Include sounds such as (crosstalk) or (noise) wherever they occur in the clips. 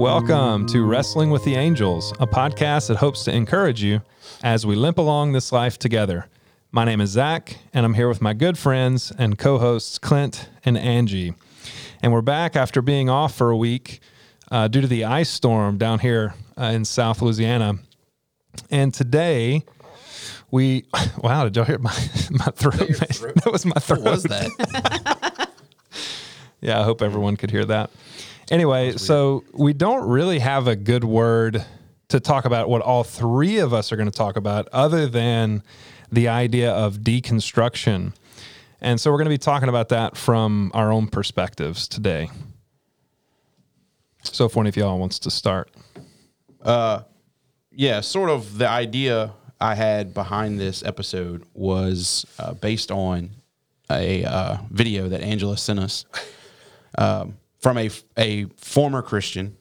Welcome to Wrestling with the Angels, a podcast that hopes to encourage you as we limp along this life together. My name is Zach, and I'm here with my good friends and co hosts Clint and Angie. And we're back after being off for a week uh, due to the ice storm down here uh, in South Louisiana. And today, we (laughs) wow, did y'all hear my (laughs) my throat? (laughs) that was my throat. What was that? Yeah, I hope everyone could hear that. Anyway, so we don't really have a good word to talk about what all three of us are going to talk about, other than the idea of deconstruction. And so we're going to be talking about that from our own perspectives today. So if one of y'all wants to start. Uh, yeah, sort of the idea I had behind this episode was uh, based on a uh, video that Angela sent us um, from a a former Christian,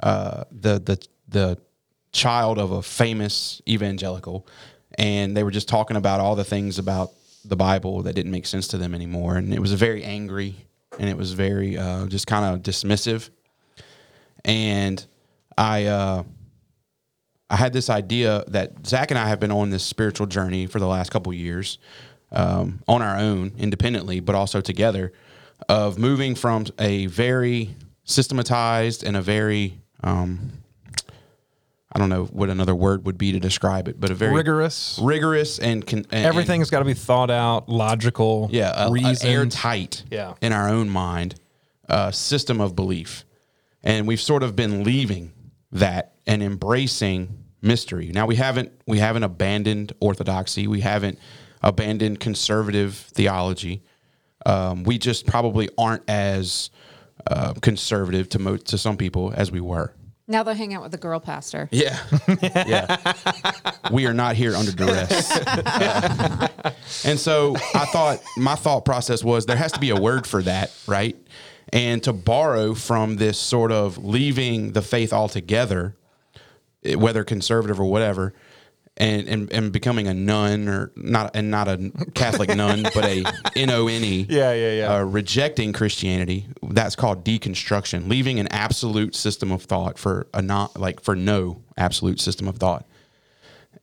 uh, the the the child of a famous evangelical, and they were just talking about all the things about the Bible that didn't make sense to them anymore, and it was very angry and it was very uh, just kind of dismissive, and I. Uh, I had this idea that Zach and I have been on this spiritual journey for the last couple years, um, on our own, independently, but also together, of moving from a very systematized and a very, um, I don't know what another word would be to describe it, but a very Rigorous. rigorous and, con- and Everything's got to be thought out, logical, yeah, a, a airtight, Yeah. in our own mind, uh, system of belief, and we've sort of been leaving that and embracing mystery. Now we haven't we haven't abandoned orthodoxy. We haven't abandoned conservative theology. Um, we just probably aren't as uh, conservative to mo- to some people as we were. Now they'll hang out with the girl pastor. Yeah, (laughs) yeah. we are not here under duress. Uh, (laughs) and so I thought my thought process was there has to be a word for that, right? And to borrow from this sort of leaving the faith altogether, eh, whether conservative or whatever, and, and, and becoming a nun or not and not a Catholic nun, but a N O N E. (laughs) Yeah, yeah, yeah. Uh, rejecting Christianity. That's called deconstruction, leaving an absolute system of thought for a not like for no absolute system of thought,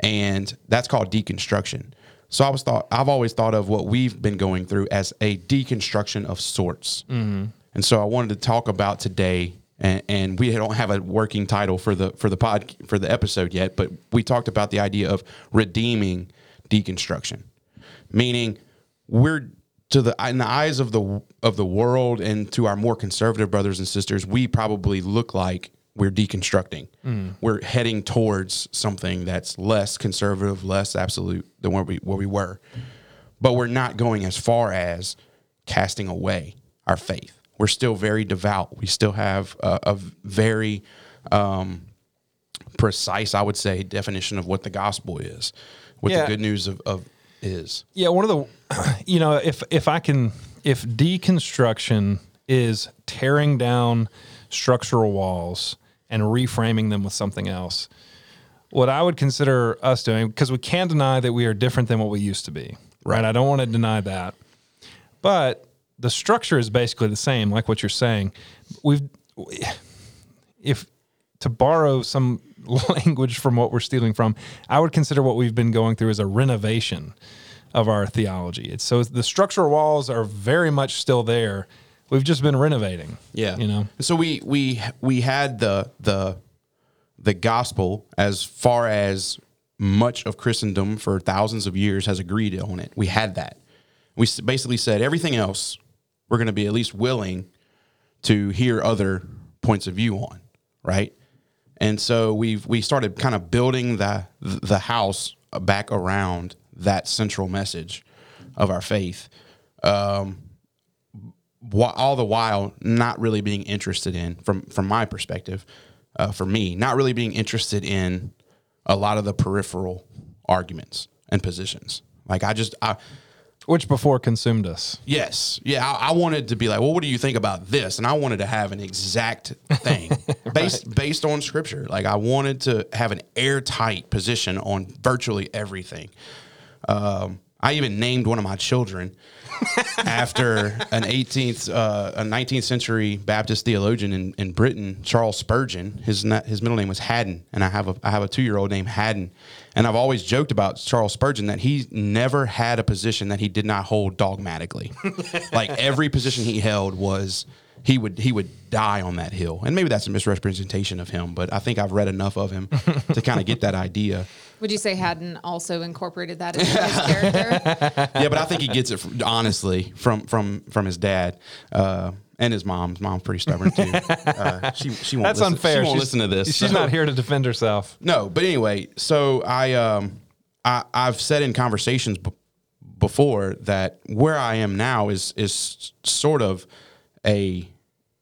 and that's called deconstruction. So I was thought I've always thought of what we've been going through as a deconstruction of sorts, mm-hmm. and so I wanted to talk about today. And, and we don't have a working title for the for the pod for the episode yet, but we talked about the idea of redeeming deconstruction, meaning we're to the in the eyes of the of the world and to our more conservative brothers and sisters, we probably look like we're deconstructing. Mm. We're heading towards something that's less conservative, less absolute than where we where we were. But we're not going as far as casting away our faith. We're still very devout. We still have a, a very um, precise, I would say, definition of what the gospel is, what Yeah. the good news of, of is. Yeah, one of the, (clears throat) you know, if if I can, if deconstruction is tearing down structural walls and reframing them with something else, what I would consider us doing, because we can't deny that we are different than what we used to be, right? I don't want to deny that, but the structure is basically the same, like what you're saying. We've, if to borrow some (laughs) language from what we're stealing from, I would consider what we've been going through as a renovation of our theology. It's so the structural walls are very much still there. We've just been renovating. Yeah, You know? So we we we had the the the gospel as far as much of Christendom for thousands of years has agreed on it. We had that. We basically said everything else we're going to be at least willing to hear other points of view on, right? And so we've we started kind of building the the house back around that central message of our faith. Um, wh- all the while not really being interested in from from my perspective uh, for me not really being interested in a lot of the peripheral arguments and positions like i just i Which before consumed us. yes yeah I, I wanted to be like well what do you think about this and i wanted to have an exact thing (laughs) based based on scripture like i wanted to have an airtight position on virtually everything um, I even named one of my children (laughs) after an 18th, uh, a 19th century Baptist theologian in, in Britain, Charles Spurgeon. His his middle name was Haddon, and I have a I have a two year old named Haddon. And I've always joked about Charles Spurgeon that he never had a position that he did not hold dogmatically. (laughs) like every position he held was he would he would die on that hill. And maybe that's a misrepresentation of him, but I think I've read enough of him to kind of get that idea. Would you say Haddon also incorporated that into his character? (laughs) yeah, but I think he gets it from, honestly from from from his dad uh, and his mom. His mom's pretty stubborn too. Uh, she she won't. That's listen, unfair. She won't She's- listen to this. She's so- not (laughs) here to defend herself. No, but anyway, so I um I I've said in conversations b- before that where I am now is is sort of a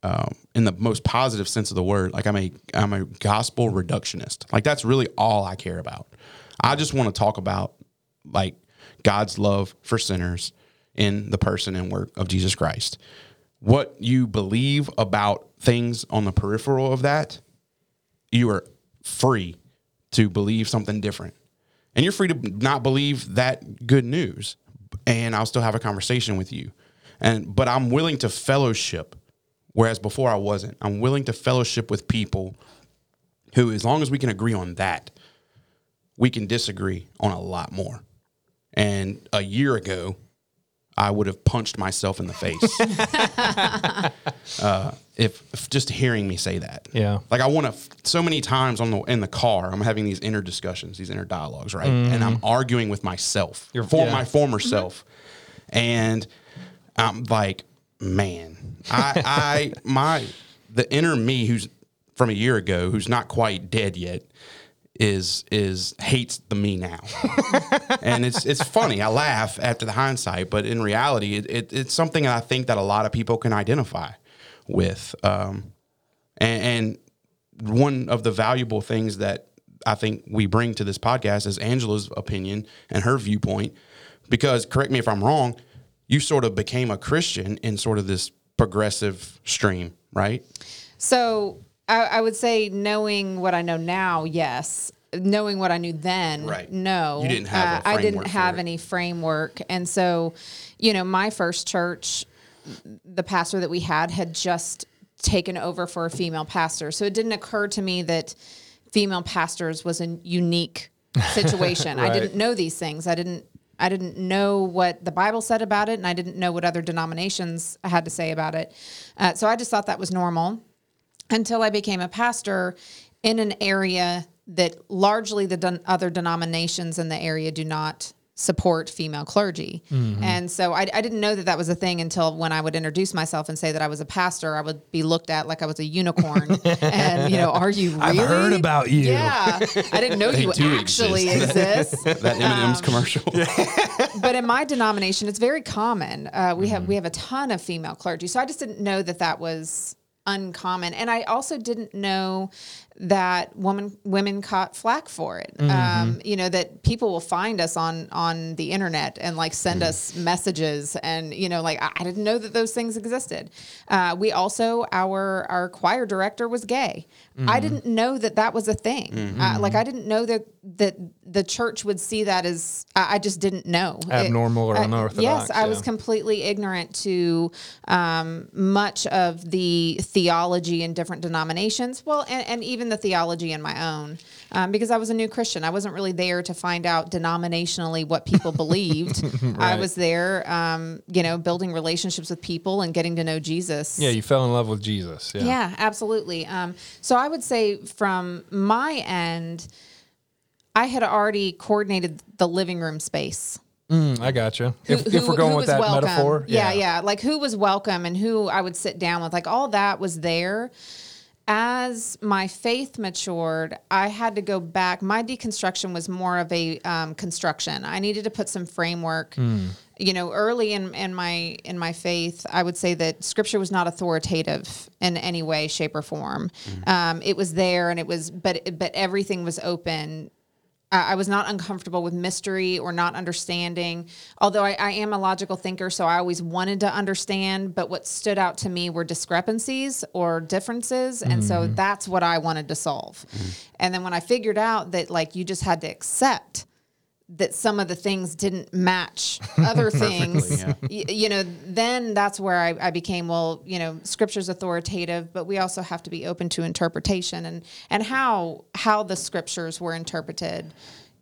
um, in the most positive sense of the word, like I'm a I'm a gospel reductionist. Like that's really all I care about. I just want to talk about like God's love for sinners in the person and work of Jesus Christ. What you believe about things on the peripheral of that, you are free to believe something different. And you're free to not believe that good news. And I'll still have a conversation with you. And but I'm willing to fellowship whereas before I wasn't. I'm willing to fellowship with people who as long as we can agree on that, we can disagree on a lot more. And a year ago, I would have punched myself in the face. (laughs) uh, if, if just hearing me say that. Yeah. Like I want to. So many times on the in the car, I'm having these inner discussions, these inner dialogues, right? And I'm arguing with myself, Your- for yeah. my former self, and I'm like, man, I, I, my, the inner me who's from a year ago, who's not quite dead yet, is is hates the me now, (laughs) and it's it's funny. I laugh after the hindsight, but in reality, it, it, it's something I think that a lot of people can identify with. Um, and, and one of the valuable things that I think we bring to this podcast is Angela's opinion and her viewpoint. Because correct me if I'm wrong, you sort of became a Christian in sort of this progressive stream, right? so I, I would say, knowing what I know now, yes. Knowing what I knew then, Right. no. You didn't have a Uh, I didn't have it. any framework, and so, you know, my first church, the pastor that we had had just taken over for a female pastor, so it didn't occur to me that female pastors was a unique situation. I (laughs) didn't know these things. I didn't. I didn't know what the Bible said about it, and I didn't know what other denominations had to say about it. Uh, so I just thought that was normal until I became a pastor in an area that largely the don- other denominations in the area do not support female clergy. And so I, I didn't know that that was a thing until when I would introduce myself and say that I was a pastor, I would be looked at like I was a unicorn. (laughs) and, you know, are you really? I've heard about you. Yeah. I didn't know you actually exist. exist. (laughs) That M&M's commercial. (laughs) but in my denomination, it's very common. Uh, we Mm-hmm. have we have a ton of female clergy, so I just didn't know that that was uncommon, and I also didn't know that woman women caught flack for it. Mm-hmm. Um, you know that people will find us on on the internet and like send Mm. us messages, and you know like I, I didn't know that those things existed. Uh, we also our our choir director was gay. Mm-hmm. I didn't know that that was a thing. Uh, like I didn't know that that the church would see that as I, I just didn't know It- Abnormal or uh, unorthodox, Yes, I was completely ignorant to um, much of the theology in different denominations. Well, and, and even the theology in my own, um, because I was a new Christian. I wasn't really there to find out denominationally what people (laughs) believed. I was there, um, you know, building relationships with people and getting to know Jesus. Yeah, you fell in love with Jesus. Yeah. Yeah, absolutely. Um, so I would say from my end, I had already coordinated the living room space. Mm, I gotcha. If, Who- if we're going with that welcome. metaphor. Yeah, yeah, Like who was welcome and who I would sit down with. Like all that was there. As my faith matured, I had to go back. My deconstruction was more of a um, construction. I needed to put some framework. You know, early in, in my in my faith, I would say that Scripture was not authoritative in any way, shape, or form. Um, it was there, and it was, but but everything was open I I was not uncomfortable with mystery or not understanding. Although I, I am a logical thinker, so I always wanted to understand. But what stood out to me were discrepancies or differences, and so mm-hmm. that's what I wanted to solve. Mm-hmm. And then when I figured out that like you just had to accept that some of the things didn't match (laughs) other things, yeah. y- you know, then that's where I, I became, well, you know, scripture's authoritative, but we also have to be open to interpretation and, and how, how the scriptures were interpreted,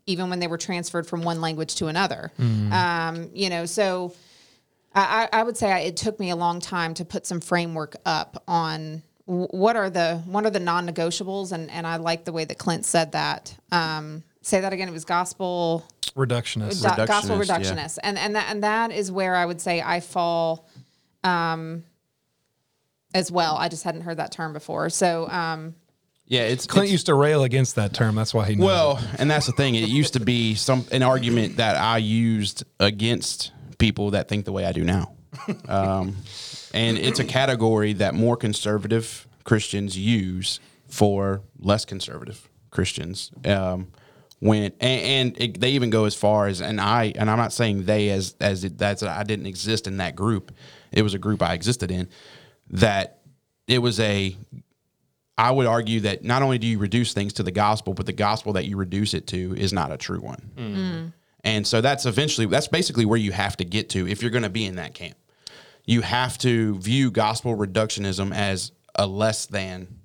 even when they were transferred from one language to another. Um, you know, so I, I I would say I, it took me a long time to put some framework up on what are the, what are the non-negotiables. And, and I like the way that Clint said that. Um, say that again. It was gospel, Reductionist. do- gospel Reductionist, yeah. and and that and that is where I would say I fall, um, as well. I just hadn't heard that term before, so um, Yeah, it's Clint it's- used to rail against that term. That's why he knows. Well, and that's the thing. It used to be some an argument that I used against people that think the way I do now, um, and it's a category that more conservative Christians use for less conservative Christians. Um, when and, and it, they even go as far as and I and I'm not saying they as as it, that's I didn't exist in that group. It was a group I existed in that it was a I would argue that not only do you reduce things to the gospel, but the gospel that you reduce it to is not a true one. Mm. And so that's eventually that's basically where you have to get to if you're going to be in that camp. You have to view gospel reductionism as a less than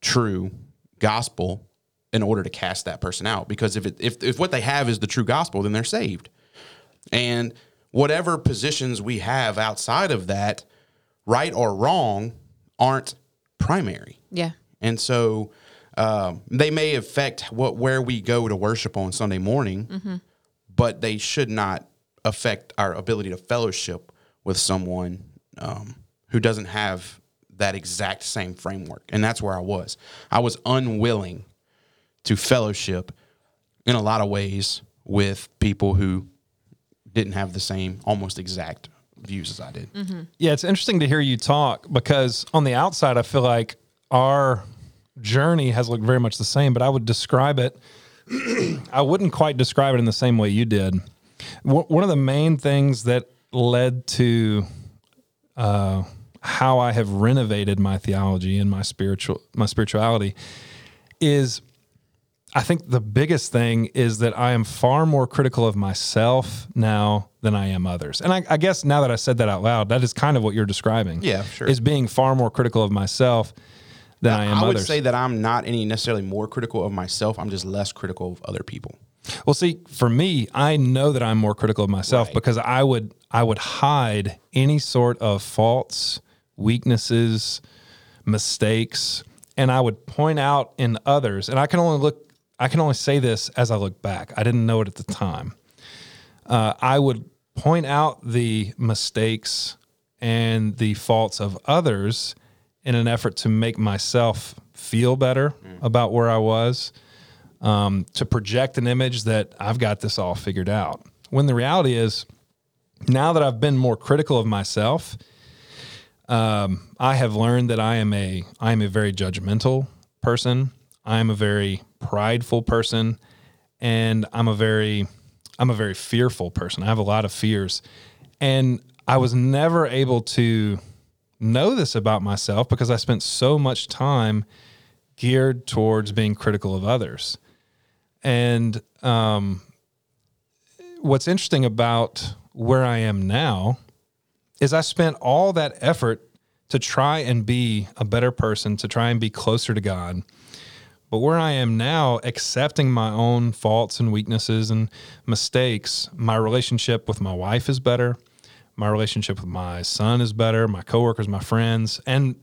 true gospel in order to cast that person out because if it if if what they have is the true gospel then they're saved. And whatever positions we have outside of that, right or wrong, aren't primary. yeah, And so um, they may affect what where we go to worship on Sunday morning, but they should not affect our ability to fellowship with someone um, who doesn't have that exact same framework. And that's where I was. I was unwilling to fellowship in a lot of ways with people who didn't have the same almost exact views as I did. Yeah, it's interesting to hear you talk because on the outside, I feel like our journey has looked very much the same, but I would describe it, (clears throat) I wouldn't quite describe it in the same way you did. W- One of the main things that led to uh, how I have renovated my theology and my spiritual my spirituality is I think the biggest thing is that I am far more critical of myself now than I am others. And I, I guess now that I said that out loud, that is kind of what you're describing. Yeah, sure. Is being far more critical of myself than I am I would others. say that I'm not any necessarily more critical of myself. I'm just less critical of other people. Well, see, for me, I know that I'm more critical of myself Right. because I would I would hide any sort of faults, weaknesses, mistakes, and I would point out in others. And I can only look I can only say this as I look back. I didn't know it at the time. Uh, I would point out the mistakes and the faults of others in an effort to make myself feel better about where I was um, to project an image that I've got this all figured out. When the reality is, now that I've been more critical of myself, um, I have learned that I am a I am a very judgmental person. I am a very prideful person, and I'm a very I'm a very fearful person. I have a lot of fears, and I was never able to know this about myself because I spent so much time geared towards being critical of others. And um, what's interesting about where I am now is I spent all that effort to try and be a better person, to try and be closer to God. But where I am now, accepting my own faults and weaknesses and mistakes, my relationship with my wife is better. My relationship with my son is better. My coworkers, my friends, and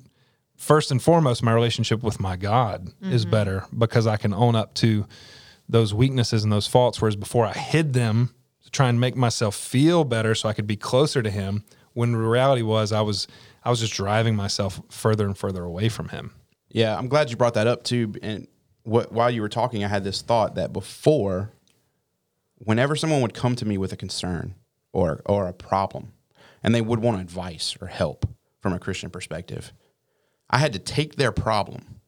first and foremost, my relationship with my God is mm-hmm. better because I can own up to those weaknesses and those faults. Whereas before I hid them to try and make myself feel better so I could be closer to Him. When the reality was I was I was just driving myself further and further away from Him. Yeah, I'm glad you brought that up too. And what, while you were talking, I had this thought that before, whenever someone would come to me with a concern or or a problem, and they would want advice or help from a Christian perspective, I had to take their problem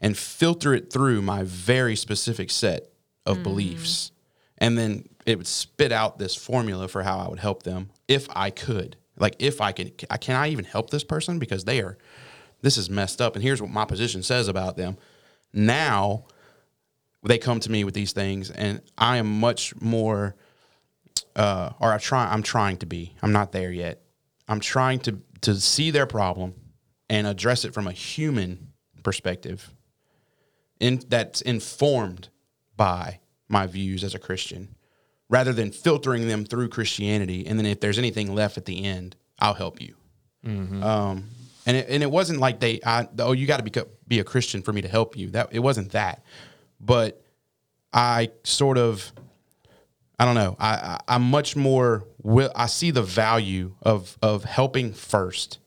and filter it through my very specific set of mm-hmm. beliefs, and then it would spit out this formula for how I would help them if I could. Like if I can, can I even help this person? Because they are this is messed up and here's what my position says about them now they come to me with these things, and I am much more, uh, or I try. I'm trying to be. I'm not there yet. I'm trying to to see their problem and address it from a human perspective, in that's informed by my views as a Christian, rather than filtering them through Christianity. And then if there's anything left at the end, I'll help you. Um, and it, and it wasn't like they, I, oh, you got to be be a Christian for me to help you. That it wasn't that, but I sort of, I don't know. I, I I'm much more. I see the value of of helping first,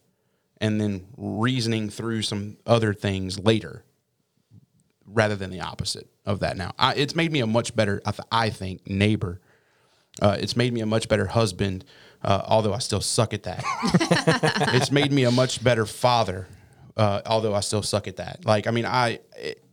and then reasoning through some other things later, rather than the opposite of that. Now, I, it's made me a much better, I, th- I think, neighbor. Uh, it's made me a much better husband, uh, although I still suck at that. (laughs) it's made me a much better father, uh, although I still suck at that. Like, I mean, I, it,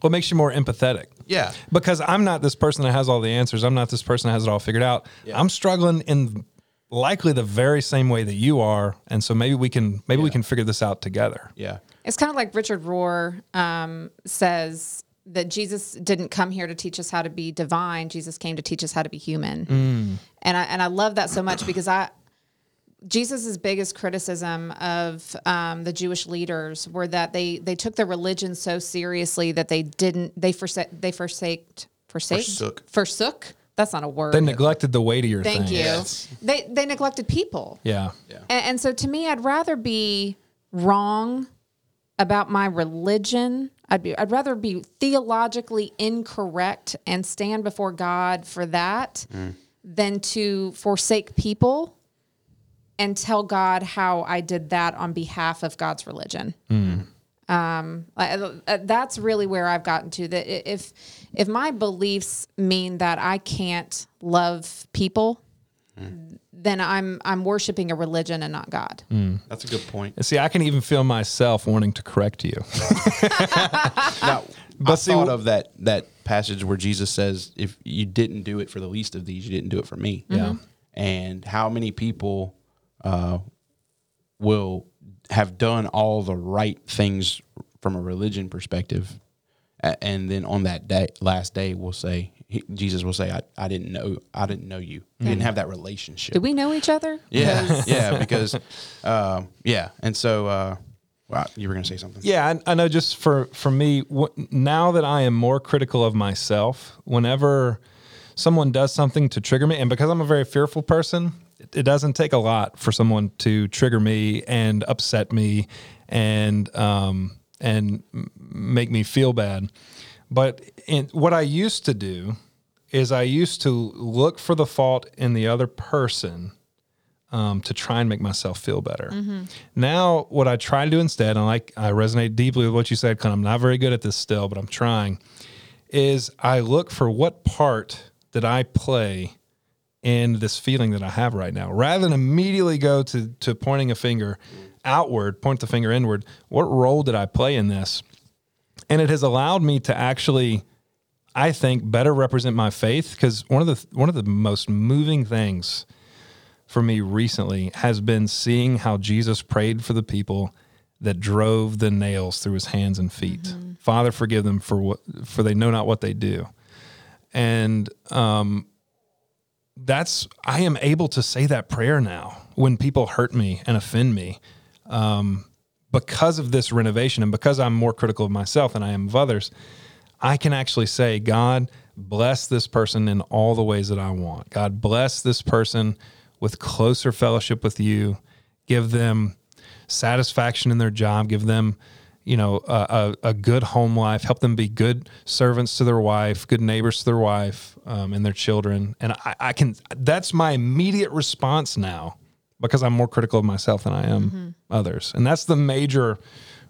What makes you more empathetic? yeah, Because I'm not this person that has all the answers. I'm not this person that has it all figured out. I'm struggling in likely the very same way that you are, and so maybe we can maybe we can figure this out together. yeah, It's kind of like Richard Rohr um, says that Jesus didn't come here to teach us how to be divine. Jesus came to teach us how to be human. And I and I love that so much because I Jesus' biggest criticism of um, the Jewish leaders were that they they took their religion so seriously that they didn't they forsake they forsaked forsake Forsook. forsook. That's not a word. They neglected the weightier Thank things. you. Yes. They they neglected people. Yeah. And, and so to me, I'd rather be wrong about my religion. I'd be I'd rather be theologically incorrect and stand before God for that than to forsake people and tell God how I did that on behalf of God's religion. Um, I- uh, that's really where I've gotten to. That if if my beliefs mean that I can't love people, then I'm I'm worshiping a religion and not God. that's a good point. And see, I can even feel myself wanting to correct you. (laughs) Now, (laughs) But I see, thought w- of that that passage where Jesus says, "If you didn't do it for the least of these, you didn't do it for me." Yeah. And how many people uh, will have done all the right things from a religion perspective, and then on that day, last day, will say, he, Jesus will say, I, "I didn't know, I didn't know you. You didn't have that relationship." Do we know each other? yeah, yeah, because um, yeah, and so uh, wow, you were gonna say something. Yeah, I, I know. Just for for me, wh- now that I am more critical of myself, whenever someone does something to trigger me, and because I'm a very fearful person, it, it doesn't take a lot for someone to trigger me and upset me, and um and make me feel bad. But in, what I used to do is I used to look for the fault in the other person um, to try and make myself feel better. Now, what I try to do instead, and like I resonate deeply with what you said, because I'm not very good at this still, but I'm trying, is I look for what part did I play in this feeling that I have right now, rather than immediately go to to pointing a finger outward, point the finger inward. What role did I play in this? And it has allowed me to actually I think better represent my faith because one of the one of the most moving things for me recently has been seeing how Jesus prayed for the people that drove the nails through his hands and feet. Father, forgive them for what for they know not what they do. And um that's I am able to say that prayer now when people hurt me and offend me. Um because of this renovation and because I'm more critical of myself than I am of others, I can actually say, God, bless this person in all the ways that I want. God, bless this person with closer fellowship with you. Give them satisfaction in their job. Give them, you know, a, a, a good home life. Help them be good servants to their wife, good neighbors to their wife um, and their children. And I, I can, that's my immediate response now because I'm more critical of myself than I am others. And that's the major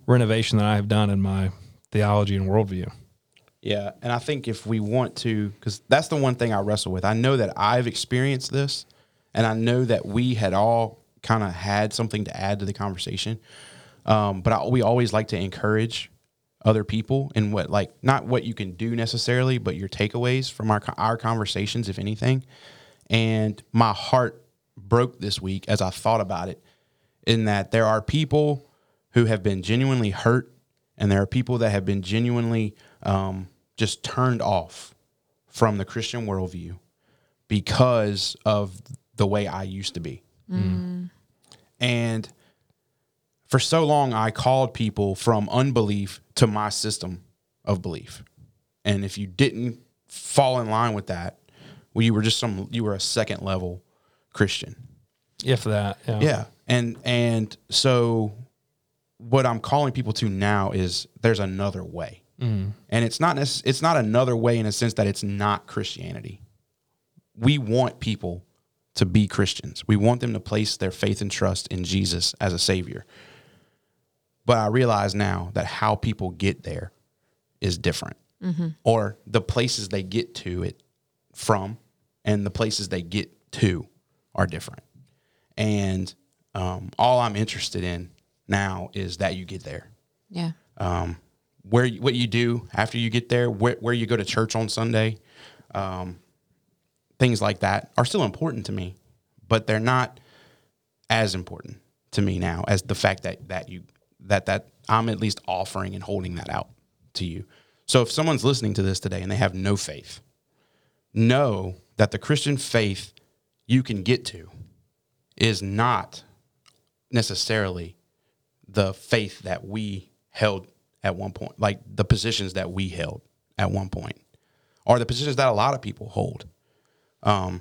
renovation that I have done in my theology and worldview. Yeah, and I think if we want to, because that's the one thing I wrestle with. I know that I've experienced this, and I know that we had all kind of had something to add to the conversation. Um, but I, we always like to encourage other people and what, like, not what you can do necessarily, but your takeaways from our our conversations, if anything. And my heart broke this week as I thought about it, in that there are people who have been genuinely hurt, and there are people that have been genuinely um, just turned off from the Christian worldview because of the way I used to be. And for so long, I called people from unbelief to my system of belief. And if you didn't fall in line with that, well, you were just some, you were a second level Christian. If that, yeah. Yeah. And and so what I'm calling people to now is there's another way. Mm. And it's not necess- it's not another way in a sense that it's not Christianity. We want people to be Christians. We want them to place their faith and trust in Jesus as a savior. But I realize now that how people get there is different. Mm-hmm. Or the places they get to it from and the places they get to are different. And um, all I'm interested in now is that you get there. Yeah. Um, where what you do after you get there, where, where you go to church on Sunday, um, things like that are still important to me, but they're not as important to me now as the fact that that you that that I'm at least offering and holding that out to you. So if someone's listening to this today and they have no faith, know that the Christian faith you can get to is not necessarily the faith that we held at one point, like the positions that we held at one point, or the positions that a lot of people hold. Um,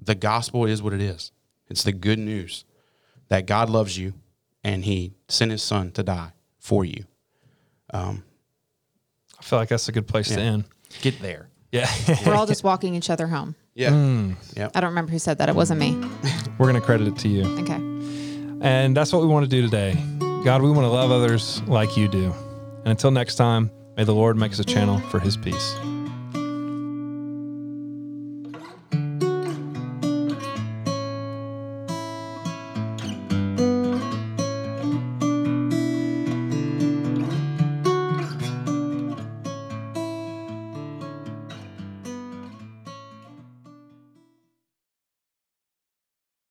the gospel is what it is. It's the good news that God loves you and He sent His Son to die for you. Um, I feel like that's a good place to end. Get there. Yeah. We're all (laughs) just walking each other home. Yeah. Mm. Yeah. I don't remember who said that. It wasn't me. (laughs) We're going to credit it to you. Okay. And that's what we want to do today. God, we want to love others like you do. And until next time, may the Lord make us a channel for his peace.